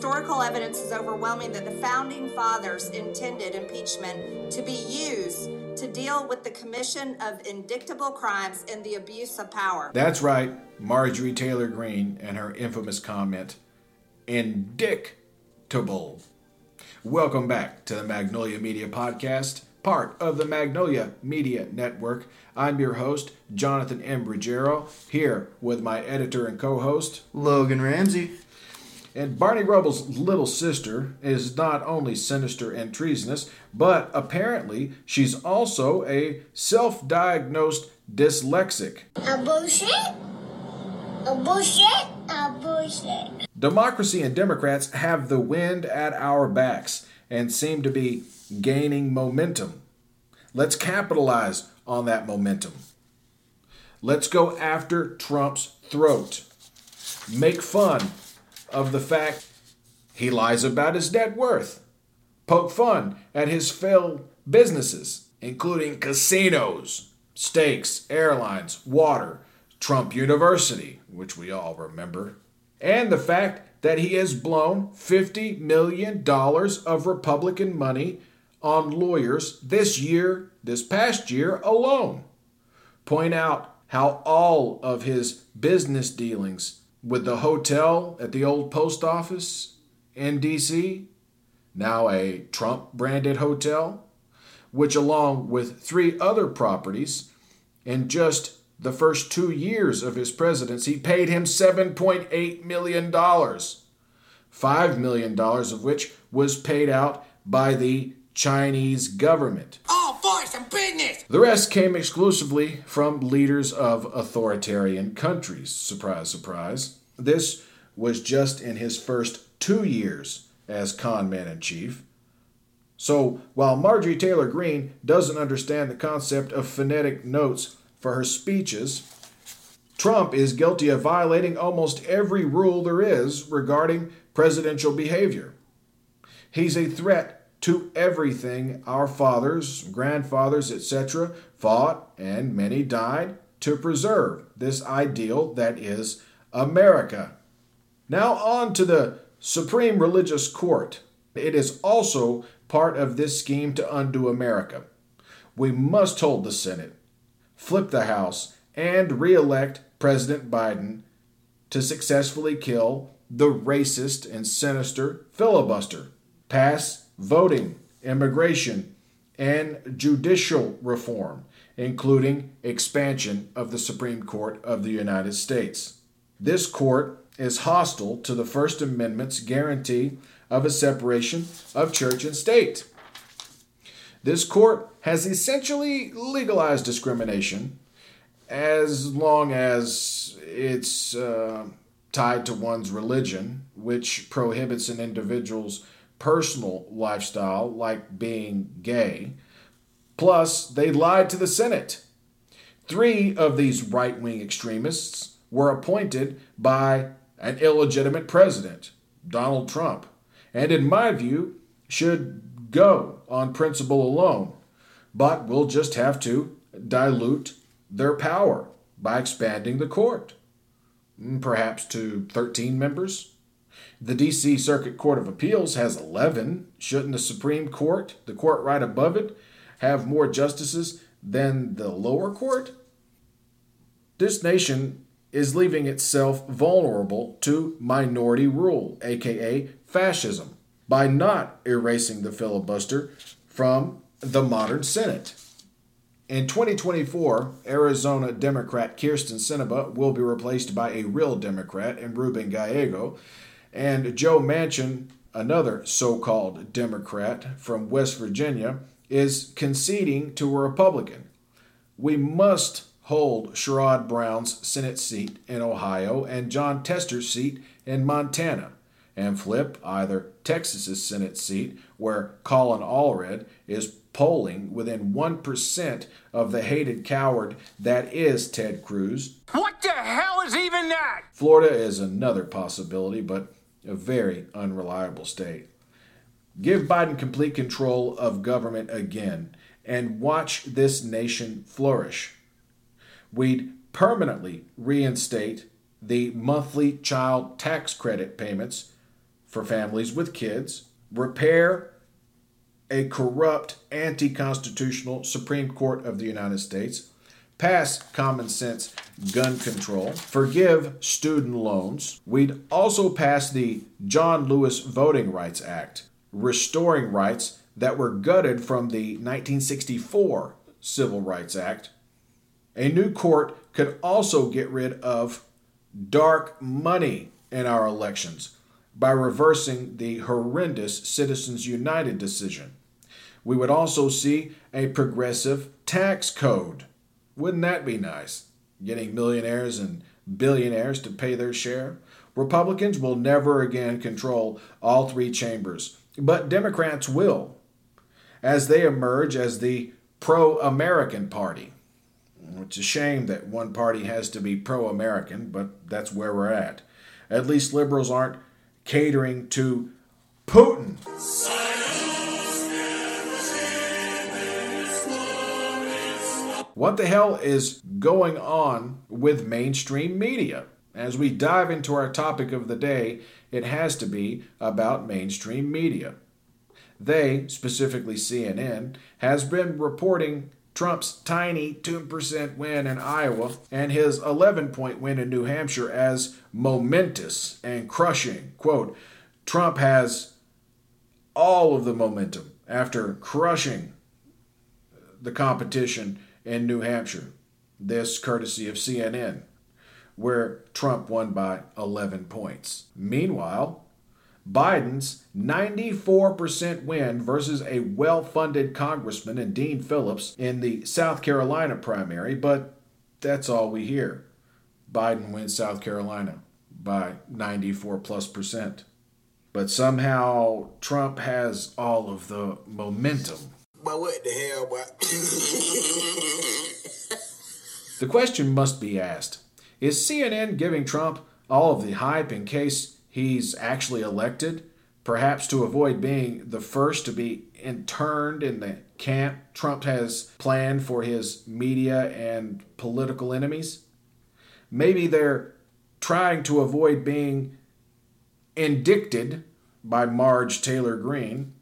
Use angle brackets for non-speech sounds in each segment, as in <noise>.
This historical evidence is overwhelming that the founding fathers intended impeachment to be used to deal with the commission of indictable crimes and the abuse of power. That's right, Marjorie Taylor Greene and her infamous comment, indictable. Welcome back to the Magnolia Media Podcast, part of the Magnolia Media Network. I'm your host, Jonathan M. Ruggiero, here with my editor and co host, Logan Ramsey. And Barney Rubble's little sister is not only sinister and treasonous, but apparently she's also a self diagnosed dyslexic. A bullshit? A bullshit? A bullshit. Democracy and Democrats have the wind at our backs and seem to be gaining momentum. Let's capitalize on that momentum. Let's go after Trump's throat. Make fun of the fact he lies about his net worth. Poke fun at his failed businesses, including casinos, stakes, airlines, water, Trump University, which we all remember, and the fact that he has blown $50 million of Republican money on lawyers this year, this past year alone. Point out how all of his business dealings with the hotel at the old post office in DC, now a Trump branded hotel, which, along with three other properties, in just the first two years of his presidency, paid him $7.8 million, $5 million of which was paid out by the Chinese government. For some business! The rest came exclusively from leaders of authoritarian countries. Surprise, surprise. This was just in his first two years as con man in chief. So while Marjorie Taylor Greene doesn't understand the concept of phonetic notes for her speeches, Trump is guilty of violating almost every rule there is regarding presidential behavior. He's a threat to everything our fathers, grandfathers, etc., fought and many died to preserve this ideal that is America. Now, on to the Supreme Religious Court. It is also part of this scheme to undo America. We must hold the Senate, flip the House, and re elect President Biden to successfully kill the racist and sinister filibuster, pass voting, immigration, and judicial reform, including expansion of the Supreme Court of the United States. This court is hostile to the First Amendment's guarantee of a separation of church and state. This court has essentially legalized discrimination as long as it's uh, tied to one's religion, which prohibits an individual's personal lifestyle, like being gay. Plus, they lied to the Senate. Three of these right wing extremists were appointed by an illegitimate president, Donald Trump, and in my view, should go on principle alone. But we'll just have to dilute their power by expanding the court, mm, perhaps to 13 members. The D.C. Circuit Court of Appeals has 11. Shouldn't the Supreme Court, the court right above it, have more justices than the lower court? This nation is leaving itself vulnerable to minority rule, aka fascism, by not erasing the filibuster from the modern Senate. In 2024, Arizona Democrat Kyrsten Sinema will be replaced by a real Democrat in Ruben Gallego, and Joe Manchin, another so called Democrat from West Virginia, is conceding to a Republican. We must hold Sherrod Brown's Senate seat in Ohio and Jon Tester's seat in Montana, and flip either Texas's Senate seat, where Colin Allred is polling within 1% of the hated coward that is Ted Cruz. What the hell is even that? Florida is another possibility, but a very unreliable state. Give Biden complete control of government again and watch this nation flourish. We'd permanently reinstate the monthly child tax credit payments for families with kids, repair a corrupt, anti constitutional Supreme Court of the United States, pass common sense gun control, forgive student loans. We'd also pass the John Lewis Voting Rights Act, restoring rights that were gutted from the 1964 Civil Rights Act. A new court could also get rid of dark money in our elections by reversing the horrendous Citizens United decision. We would also see a progressive tax code. Wouldn't that be nice? Getting millionaires and billionaires to pay their share. Republicans will never again control all three chambers, but Democrats will, as they emerge as the pro American party. It's a shame that one party has to be pro American, but that's where we're at. At least liberals aren't catering to Putin. What the hell is going on with mainstream media? As we dive into our topic of the day, it has to be about mainstream media. They, specifically CNN, has been reporting Trump's tiny 2% win in Iowa and his 11 point win in New Hampshire as momentous and crushing. Quote, Trump has all of the momentum after crushing the competition in New Hampshire. This courtesy of CNN, where Trump won by 11 points. Meanwhile, Biden's 94% win versus a well funded congressman in Dean Phillips in the South Carolina primary, but that's all we hear. Biden wins South Carolina by 94 plus percent. But somehow Trump has all of the momentum. But what the hell, boy? <laughs> The question must be asked Is CNN giving Trump all of the hype in case he's actually elected? Perhaps to avoid being the first to be interned in the camp Trump has planned for his media and political enemies? Maybe they're trying to avoid being indicted by Marge Taylor Greene.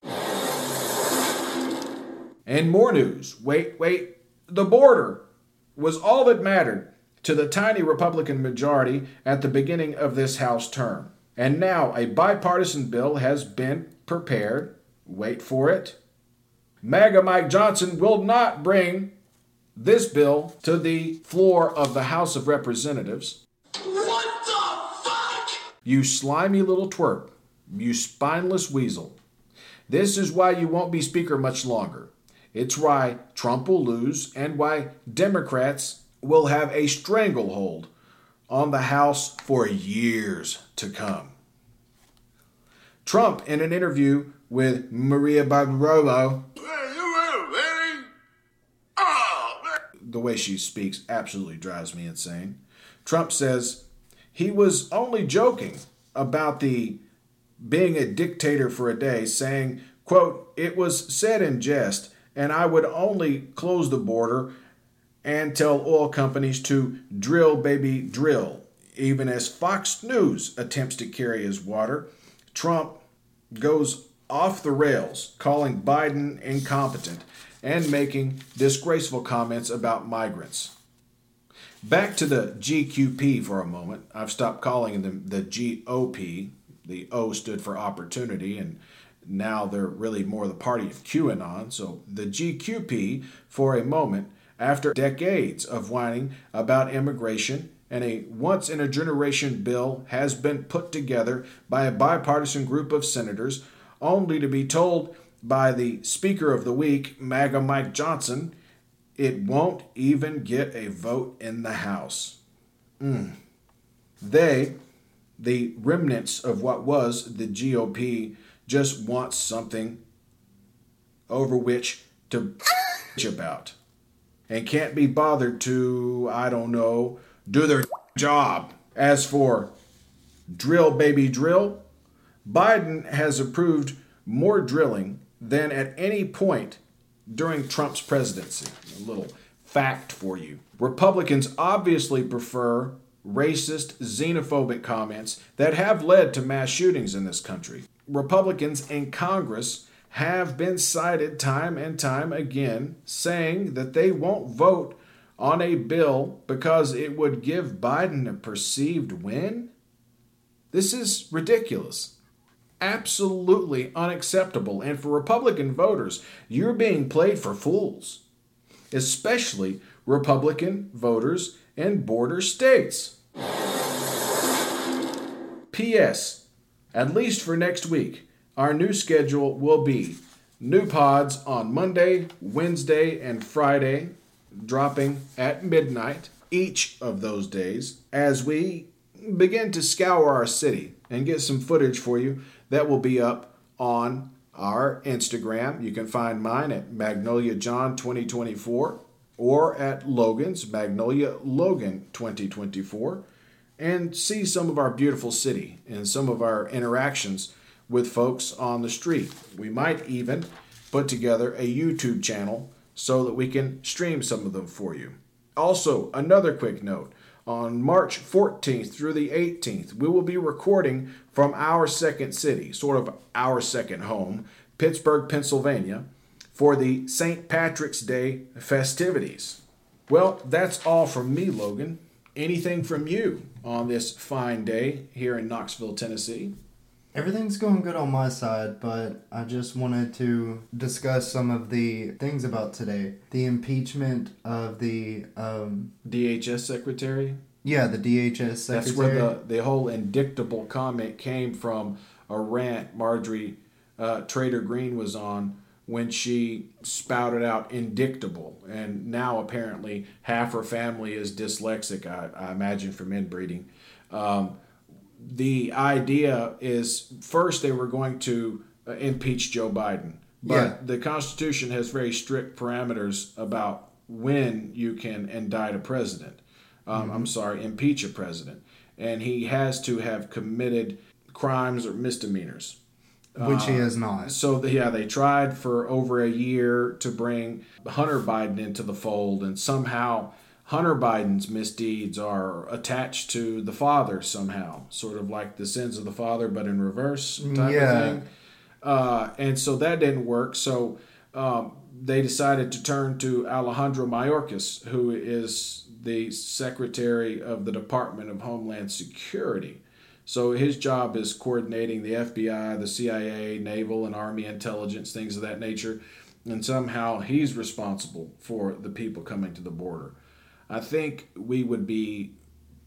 And more news. Wait, wait. The border was all that mattered to the tiny Republican majority at the beginning of this House term. And now a bipartisan bill has been prepared. Wait for it. MAGA Mike Johnson will not bring this bill to the floor of the House of Representatives. what the fuck? You slimy little twerp. You spineless weasel. This is why you won't be Speaker much longer. It's why Trump will lose and why Democrats will have a stranglehold on the House for years to come. Trump, in an interview with Maria Bartiromo, Man, you ain't ready? Oh, the way she speaks absolutely drives me insane. Trump says he was only joking about the being a dictator for a day, saying, quote, it was said in jest, and I would only close the border and tell oil companies to drill, baby, drill. Even as Fox News attempts to carry his water, Trump goes off the rails, calling Biden incompetent and making disgraceful comments about migrants. Back to the GQP for a moment. I've stopped calling them the GOP. The O stood for opportunity, and now they're really more the party of QAnon. So the GQP, for a moment, after decades of whining about immigration and a once in a generation bill has been put together by a bipartisan group of senators, only to be told by the Speaker of the Week, MAGA Mike Johnson, it won't even get a vote in the House. Mm. They, the remnants of what was the GOP, just want something over which to bitch about and can't be bothered to, I don't know, do their job. As for drill, baby, drill, Biden has approved more drilling than at any point during Trump's presidency. A little fact for you. Republicans obviously prefer racist, xenophobic comments that have led to mass shootings in this country. Republicans in Congress have been cited time and time again saying that they won't vote on a bill because it would give Biden a perceived win? This is ridiculous. Absolutely unacceptable. And for Republican voters, you're being played for fools, especially Republican voters in border states. P.S. At least for next week, our new schedule will be new pods on Monday, Wednesday, and Friday, dropping at midnight each of those days as we begin to scour our city and get some footage for you that will be up on our Instagram. You can find mine at Magnolia John 2024 or at Logan's Magnolia Logan 2024 and see some of our beautiful city and some of our interactions with folks on the street. We might even put together a YouTube channel so that we can stream some of them for you. Also, another quick note on March 14th through the 18th, we will be recording from our second city, sort of our second home, Pittsburgh, Pennsylvania, for the St. Patrick's Day festivities. Well, that's all from me, Logan. Anything from you on this fine day here in Knoxville, Tennessee? Everything's going good on my side, but I just wanted to discuss some of the things about today. The impeachment of the um DHS secretary? yeah, the DHS secretary. That's where the, the whole indictable comment came from a rant Marjorie uh, Trader Green was on when she spouted out indictable. And now apparently half her family is dyslexic, I, I imagine from inbreeding. Um, the idea is first they were going to uh, impeach Joe Biden. But Yeah. the Constitution has very strict parameters about when you can indict a president. Um, I'm sorry, impeach a president. And he has to have committed crimes or misdemeanors. Which he has not. So the, yeah, they tried for over a year to bring Hunter Biden into the fold, and somehow Hunter Biden's misdeeds are attached to the father somehow, sort of like the sins of the father, but in reverse type Yeah. of thing. Uh, and so that didn't work. So um, they decided to turn to Alejandro Mayorkas, who is the Secretary of the Department of Homeland Security. So his job is coordinating the FBI, the CIA, naval and army intelligence, things of that nature, and somehow he's responsible for the people coming to the border. I think we would be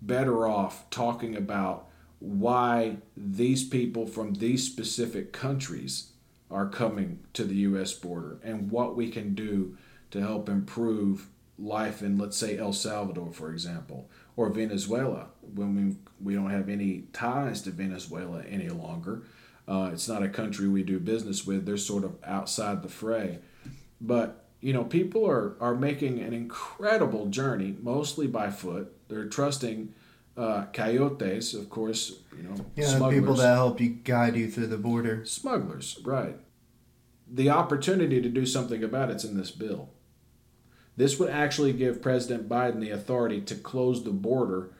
better off talking about why these people from these specific countries are coming to the US border and what we can do to help improve life in let's say El Salvador for example or Venezuela when we we don't have any ties to Venezuela any longer. Uh, it's not a country we do business with. They're sort of outside the fray. But you know people are are making an incredible journey mostly by foot. They're trusting uh, coyotes of course you know Yeah, smugglers. people that help you guide you through the border. smugglers right. The opportunity to do something about it's in this bill. This would actually give president biden the authority to close the border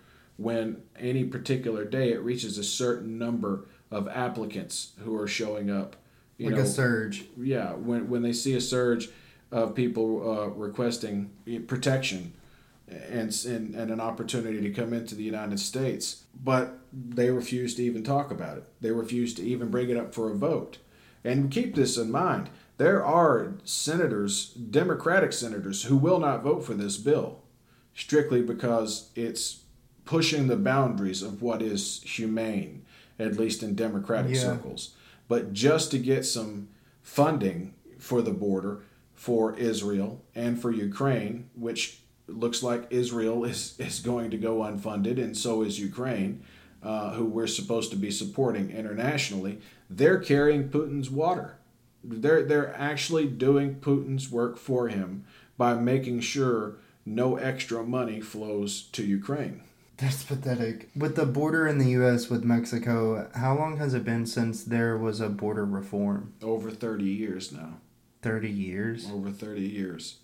when any particular day it reaches a certain number of applicants who are showing up you Like know. a surge. yeah when, when they see a surge of people uh, requesting protection and, and and an opportunity to come into the United States but they refuse to even talk about it. They refuse to even bring it up for a vote. And keep this in mind there are senators democratic senators who will not vote for this bill strictly because it's pushing the boundaries of what is humane at least in democratic Yeah. circles but just to get some funding for the border for Israel and for Ukraine, which looks like Israel <laughs> is, is going to go unfunded, and so is Ukraine, uh, who we're supposed to be supporting internationally. They're carrying Putin's water. They're, they're actually doing Putin's work for him by making sure no extra money flows to Ukraine. That's pathetic. With the border in the U.S. with Mexico, how long has it been since there was a border reform? Over 30 years now. 30 years? over 30 years.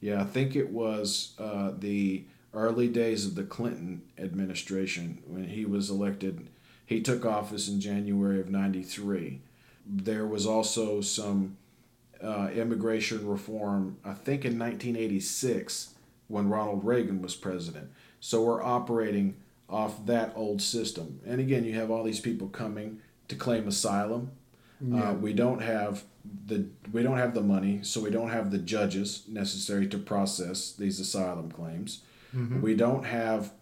Yeah, I think it was uh, the early days of the Clinton administration when he was elected. He took office in January of 93. There was also some uh, immigration reform, I think in 1986 when Ronald Reagan was president. So we're operating off that old system. And again, you have all these people coming to claim asylum. Uh, we don't have the we don't have the money, so we don't have the judges necessary to process these asylum claims. We don't have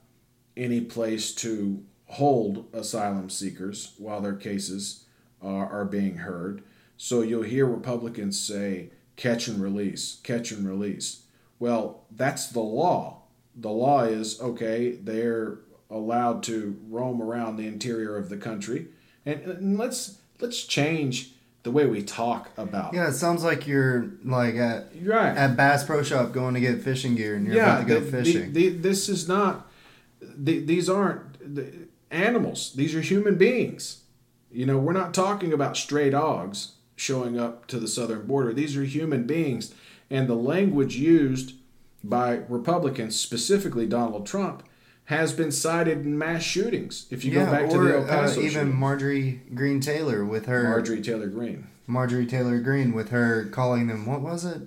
any place to hold asylum seekers while their cases are, are being heard. So you'll hear Republicans say, catch and release, catch and release. Well, that's the law. The law is okay, they're allowed to roam around the interior of the country. And, and let's let's change the way we talk about Yeah, it sounds like you're like at right at Bass Pro Shop going to get fishing gear and you're yeah, about to go the- the- fishing. the- this is not. The, these aren't the, animals. These are human beings. You know, we're not talking about stray dogs showing up to the southern border. These are human beings, and the language used by Republicans, specifically Donald Trump, has been cited in mass shootings. If you yeah, go back to the El uh, Paso even shooting. Marjorie Greene Taylor with her Marjorie Taylor Greene, Marjorie Taylor Greene with her calling them what was it?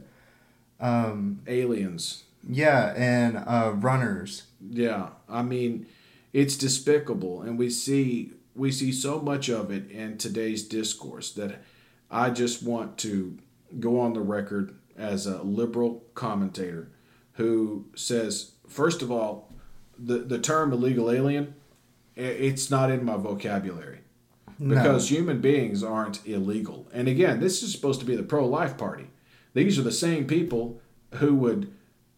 Um, aliens. yeah, and uh, runners. Yeah, I mean, it's despicable, and we see we see so much of it in today's discourse that I just want to go on the record as a liberal commentator who says, first of all, the the term illegal alien, it's not in my vocabulary because human beings aren't illegal. And again, this is supposed to be the pro life party. These are the same people who would,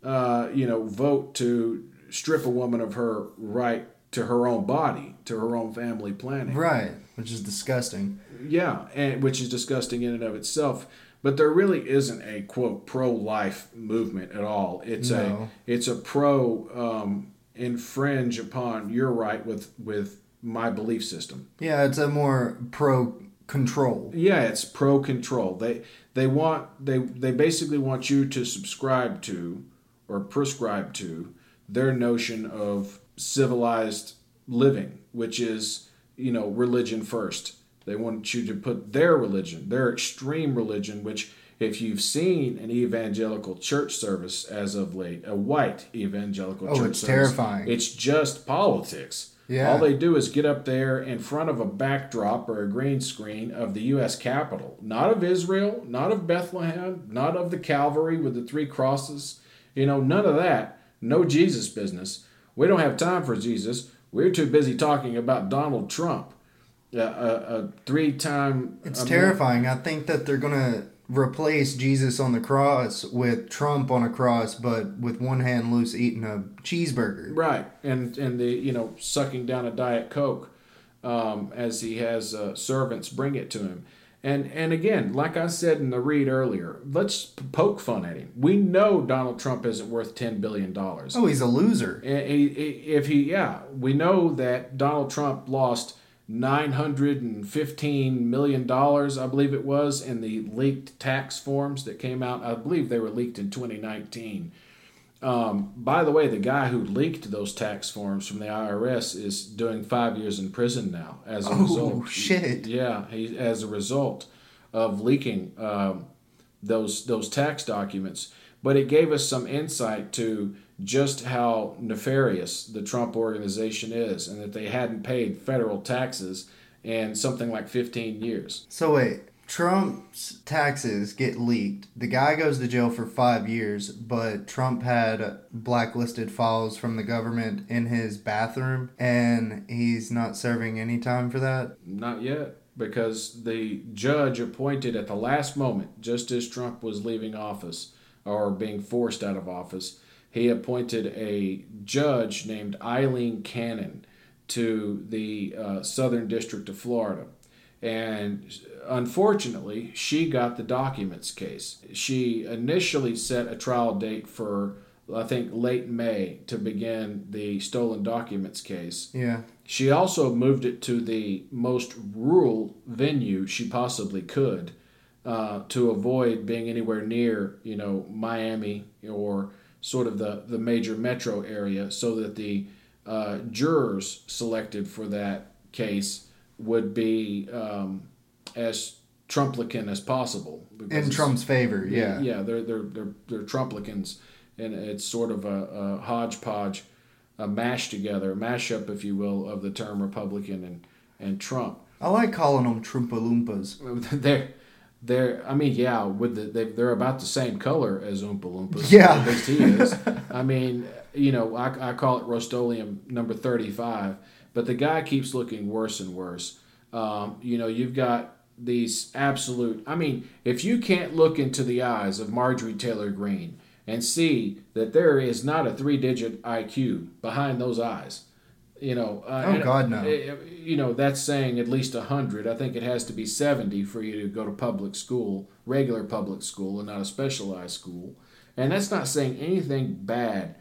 uh, you know, vote to strip a woman of her right to her own body, to her own family planning. Right, which is disgusting. Yeah, and which is disgusting in and of itself. But there really isn't a quote pro life movement at all. It's No. a it's a pro um, infringe upon your right with with my belief system. Yeah, it's a more pro control. Yeah, it's pro control. They they want they they basically want you to subscribe to or prescribe to their notion of civilized living, which is, you know, religion first. They want you to put their religion, their extreme religion, which if you've seen an evangelical church service as of late, a white evangelical Oh, church it's service, terrifying. It's just politics. Yeah. All they do is get up there in front of a backdrop or a green screen of the U.S. Capitol, not of Israel, not of Bethlehem, not of the Calvary with the three crosses. You know, none of that. No Jesus business. We don't have time for Jesus. We're too busy talking about Donald Trump, a, a, a three-time. It's Amer- terrifying. I think that they're gonna replace Jesus on the cross with Trump on a cross, but with one hand loose eating a cheeseburger. Right, and and the you know sucking down a diet coke um, as he has uh, servants bring it to him, and and again, like I said in the read earlier, let's p- poke fun at him. We know Donald Trump isn't worth ten billion dollars. Oh, he's a loser. If he, yeah, we know that Donald Trump lost nine hundred and fifteen million dollars, I believe it was, in the leaked tax forms that came out. I believe they were leaked in twenty nineteen. Um, by the way, the guy who leaked those tax forms from the IRS is doing five years in prison now as a Oh, result. shit. Yeah, he, as a result of leaking um, those those tax documents. But it gave us some insight to just how nefarious the Trump organization is, and that they hadn't paid federal taxes in something like 15 years. So wait, Trump's taxes get leaked. The guy goes to jail for five years, but Trump had blacklisted files from the government in his bathroom, and he's not serving any time for that. Not yet, because the judge appointed at the last moment, just as Trump was leaving office or being forced out of office, he appointed a judge named Eileen Cannon to the uh, Southern District of Florida. And unfortunately, she got the documents case. She initially set a trial date for, I think, late May to begin the stolen documents case. Yeah. She also moved it to the most rural venue she possibly could uh, to avoid being anywhere near, you know, Miami or sort of the, the major metro area so that the uh, jurors selected for that case would be um, as Trumplican as possible. In Trump's favor, yeah. yeah, they're they're they're they're Trumplicans, and it's sort of a, a hodgepodge, a mash together, a mashup, if you will, of the term Republican and and Trump. I like calling them Trumpaloompas. <laughs> They're they're I mean yeah, with the they, they're about the same color as Oompa Loompas. Yeah. at least he is. <laughs> I mean, you know, I, I call it Rust-Oleum number thirty five, but the guy keeps looking worse and worse. Um, you know, you've got these absolute. I mean, if you can't look into the eyes of Marjorie Taylor Greene and see that there is not a three digit IQ behind those eyes. You know, uh, Oh, and- God, no. uh, You know, that's saying at least 100. I think it has to be 70 for you to go to public school, regular public school, and not a specialized school. And that's not saying anything bad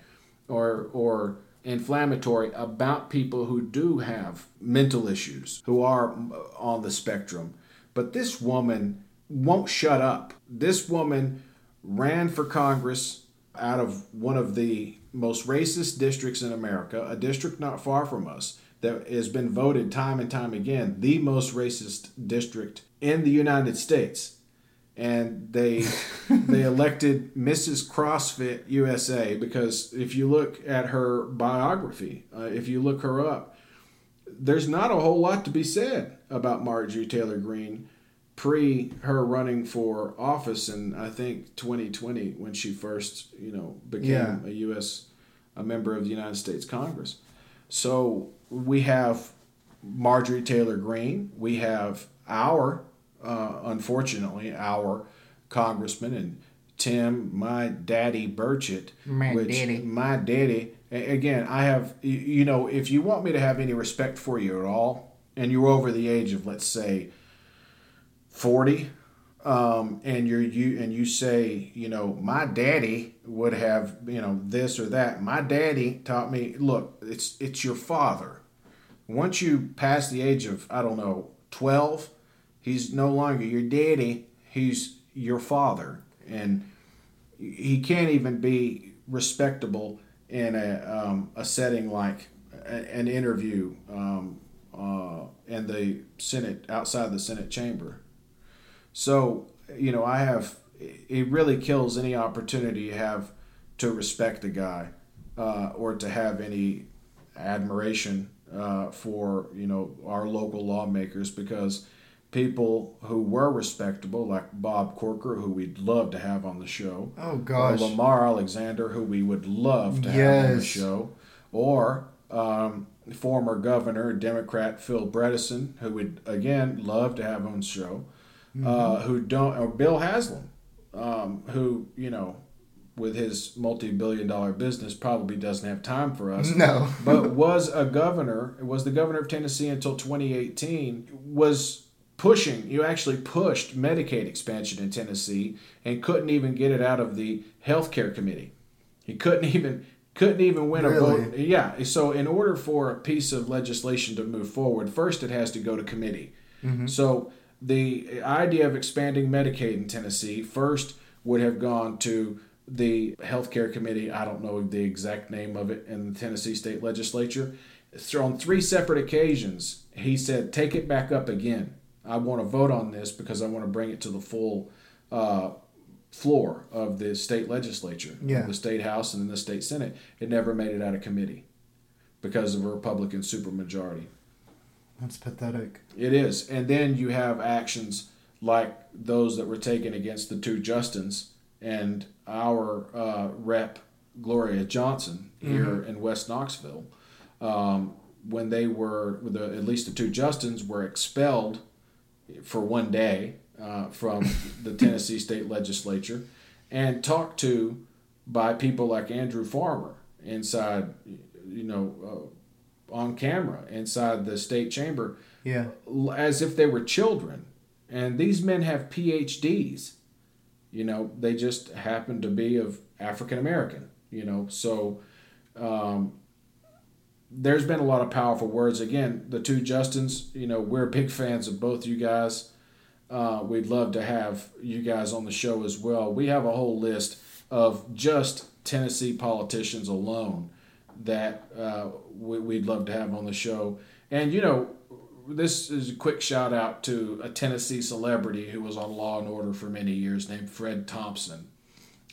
or, or inflammatory about people who do have mental issues, who are uh, on the spectrum. But this woman won't shut up. This woman ran for Congress out of one of the most racist districts in America, a district not far from us that has been voted time and time again the most racist district in the United States. And they <laughs> they elected Mrs. CrossFit USA because if you look at her biography, uh, if you look her up, there's not a whole lot to be said about Marjorie Taylor Greene pre her running for office in I think 2020 when she first you know became Yeah. a U.S. a member of the United States Congress. So we have Marjorie Taylor Greene. We have our uh, unfortunately our congressman and Tim, my daddy Burchett, My which daddy. my daddy. Again, I have you- you know if you want me to have any respect for you at all, and you're over the age of let's say 40 um, and you're you and you say you know my daddy would have you know this or that. My daddy taught me look it's it's your father. Once you pass the age of i don't know 12 he's no longer your daddy he's your father. And he can't even be respectable in a, um, a setting like an interview um, uh, in the senate outside the senate chamber so, you know, I have, it really kills any opportunity you have to respect the guy uh, or to have any admiration uh, for, you know, our local lawmakers because people who were respectable, like Bob Corker, who we'd love to have on the show, Oh or gosh. Lamar Alexander, who we would love to have on the show, or um, former governor, Democrat Phil Bredesen, who would again love to have on the show, uh, who don't, or Bill Haslam, um, who you know, with his multi-billion-dollar business, probably doesn't have time for us No. <laughs> but was a governor, was the governor of Tennessee until 2018, was pushing, you actually pushed Medicaid expansion in Tennessee and couldn't even get it out of the healthcare committee. He couldn't <laughs> even couldn't even win a vote. Yeah, so in order for a piece of legislation to move forward, first it has to go to committee. So the idea of expanding Medicaid in Tennessee first would have gone to the healthcare committee. I don't know the exact name of it in the Tennessee state legislature. So on three separate occasions, he said, "Take it back up again. I want to vote on this because I want to bring it to the full uh, floor of the state legislature, Yeah. the state house, and then the state senate." It never made it out of committee because of a Republican supermajority. That's pathetic. It is. And then you have actions like those that were taken against the two Justins and our uh, rep, Gloria Johnson, here in West Knoxville. Um, when they were, the, at least the two Justins were expelled for one day uh, from the <laughs> Tennessee state legislature and talked to by people like Andrew Farmer inside, you know, on camera inside the state chamber Yeah. as if they were children. And these men have PhDs. You know, they just happen to be of African American, you know. So um, there's been a lot of powerful words. Again, the two Justins, you know, we're big fans of both you guys. Uh, we'd love to have you guys on the show as well. We have a whole list of just Tennessee politicians alone that uh, we, we'd love to have on the show. And you know, this is a quick shout out to a Tennessee celebrity who was on Law and Order for many years, named Fred Thompson.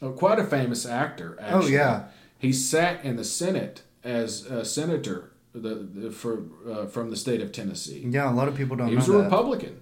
Uh, quite a famous actor. Actually. Oh, yeah. he sat in the Senate as a senator the, the for uh, from the state of Tennessee. Yeah, a lot of people don't know He was a that. Republican.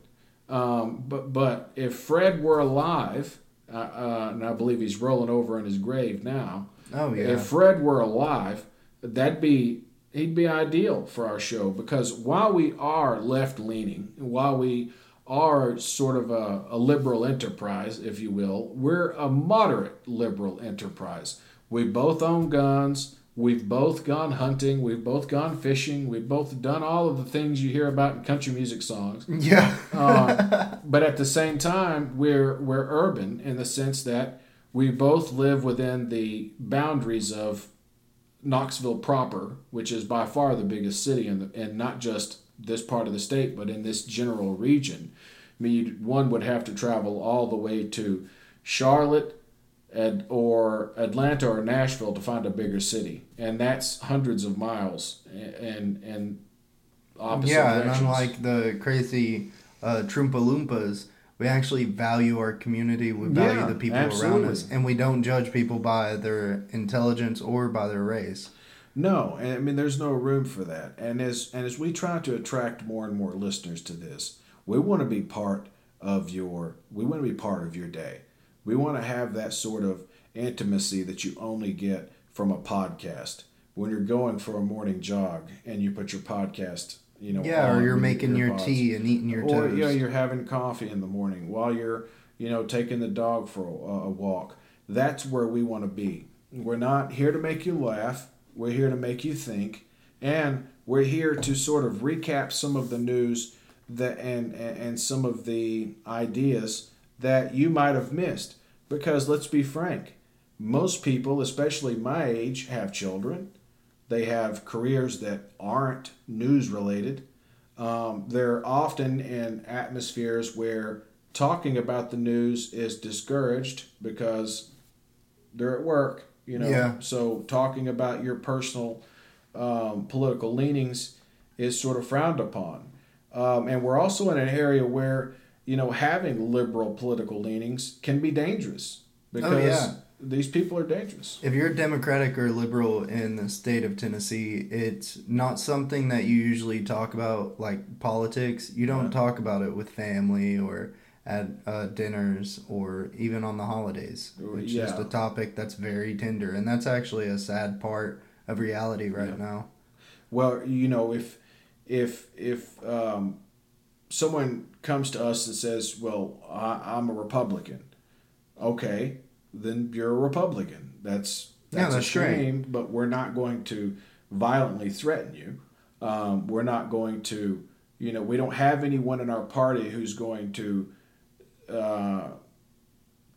Um, but but if Fred were alive, uh, uh, and I believe he's rolling over in his grave now. Oh, yeah. If Fred were alive, that'd be he'd be ideal for our show because while we are left leaning, while we are sort of a, a liberal enterprise, if you will, we're a moderate liberal enterprise. We both own guns. We've both gone hunting. We've both gone fishing. We've both done all of the things you hear about in country music songs. Yeah. Uh, <laughs> but at the same time, we're we're urban in the sense that we both live within the boundaries of Knoxville proper, which is by far the biggest city in the, and not just this part of the state, but in this general region. I mean, one would have to travel all the way to Charlotte, and, or Atlanta or Nashville to find a bigger city, and that's hundreds of miles and and opposite yeah, and unlike the crazy uh, Troompa Loompas, we actually value our community. We value Yeah, the people around us, and we don't judge people by their intelligence or by their race. No, and I mean there's no room for that. And as and as we try to attract more and more listeners to this, we want to be part of your we want to be part of your day. We want to have that sort of intimacy that you only get from a podcast. When you're going for a morning jog and you put your podcast, you know, Yeah, or you're making your tea and eating your or toast. yeah, you're having coffee in the morning while you're you know taking the dog for a, a walk. That's where we want to be. We're not here to make you laugh. We're here to make you think, and we're here to sort of recap some of the news that and and, and some of the ideas that you might have missed. Because let's be frank, most people, especially my age, have children. They have careers that aren't news related. Um, they're often in atmospheres where talking about the news is discouraged because they're at work, you know. Yeah. So talking about your personal um, political leanings is sort of frowned upon. Um, and we're also in an area where, you know, having liberal political leanings can be dangerous because yeah. These people are dangerous. If you're a Democratic or liberal in the state of Tennessee, it's not something that you usually talk about, like politics. You don't talk about it with family or at uh, dinners or even on the holidays. It's just Yeah. a topic that's very tender, and that's actually a sad part of reality right now. Well, you know, if if if um, someone comes to us and says, "Well, I, I'm a Republican," okay, then you're a Republican. That's Yeah, that's, that's a great. shame, but we're not going to violently threaten you. Um, we're not going to, you know, we don't have anyone in our party who's going to uh,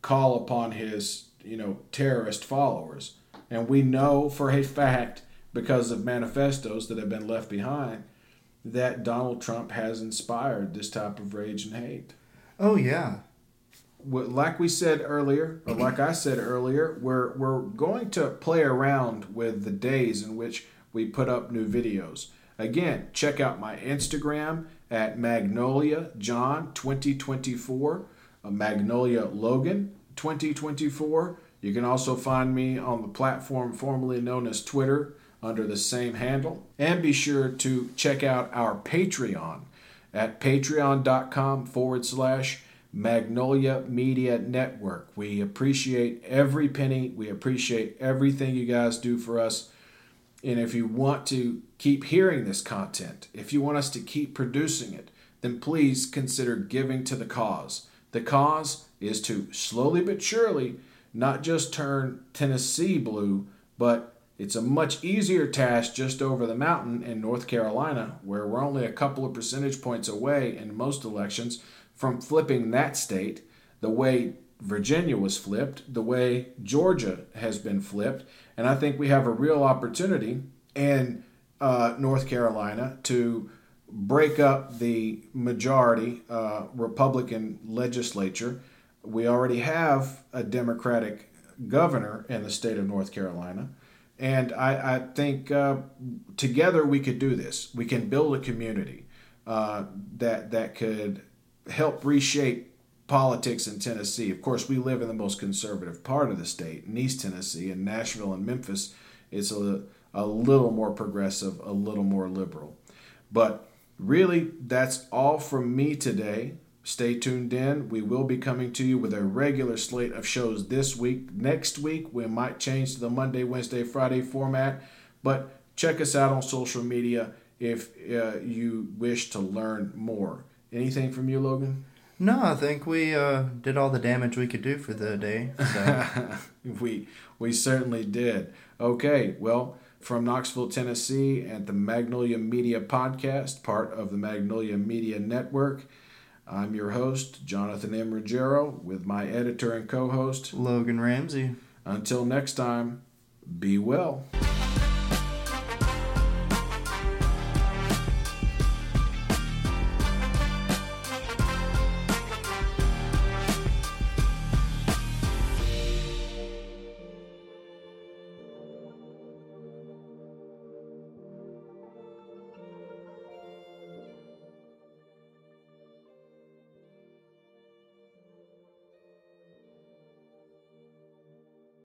call upon his, you know, terrorist followers. And we know for a fact, because of manifestos that have been left behind, that Donald Trump has inspired this type of rage and hate. Oh yeah, Like we said earlier, or like I said earlier, we're, we're going to play around with the days in which we put up new videos. Again, check out my Instagram at Magnolia John 2024, uh, Magnolia Logan 2024. You can also find me on the platform formerly known as Twitter under the same handle. And be sure to check out our Patreon at patreon.com forward slash Magnolia Media Network. We appreciate every penny. We appreciate everything you guys do for us. And if you want to keep hearing this content, if you want us to keep producing it, then please consider giving to the cause. The cause is to slowly but surely not just turn Tennessee blue, but it's a much easier task just over the mountain in North Carolina, where we're only a couple of percentage points away in most elections from flipping that state the way Virginia was flipped, the way Georgia has been flipped. And I think we have a real opportunity in uh, North Carolina to break up the majority uh, Republican legislature. We already have a Democratic governor in the state of North Carolina. And I, I think uh, together we could do this. We can build a community uh, that that could help reshape politics in Tennessee. Of course, we live in the most conservative part of the state, in East Tennessee, and Nashville and Memphis. It's a, a little more progressive, a little more liberal. But really, that's all from me today. Stay tuned in. We will be coming to you with a regular slate of shows this week. Next week, we might change to the Monday, Wednesday, Friday format. But check us out on social media if uh, you wish to learn more. Anything from you, Logan? No, I think we uh, did all the damage we could do for the day. So. <laughs> we we certainly did. Okay, well, from Knoxville, Tennessee, at the Magnolia Media Podcast, part of the Magnolia Media Network. I'm your host, Jonathan M. Ruggiero, with my editor and co host, Logan Ramsey. Until next time, be well.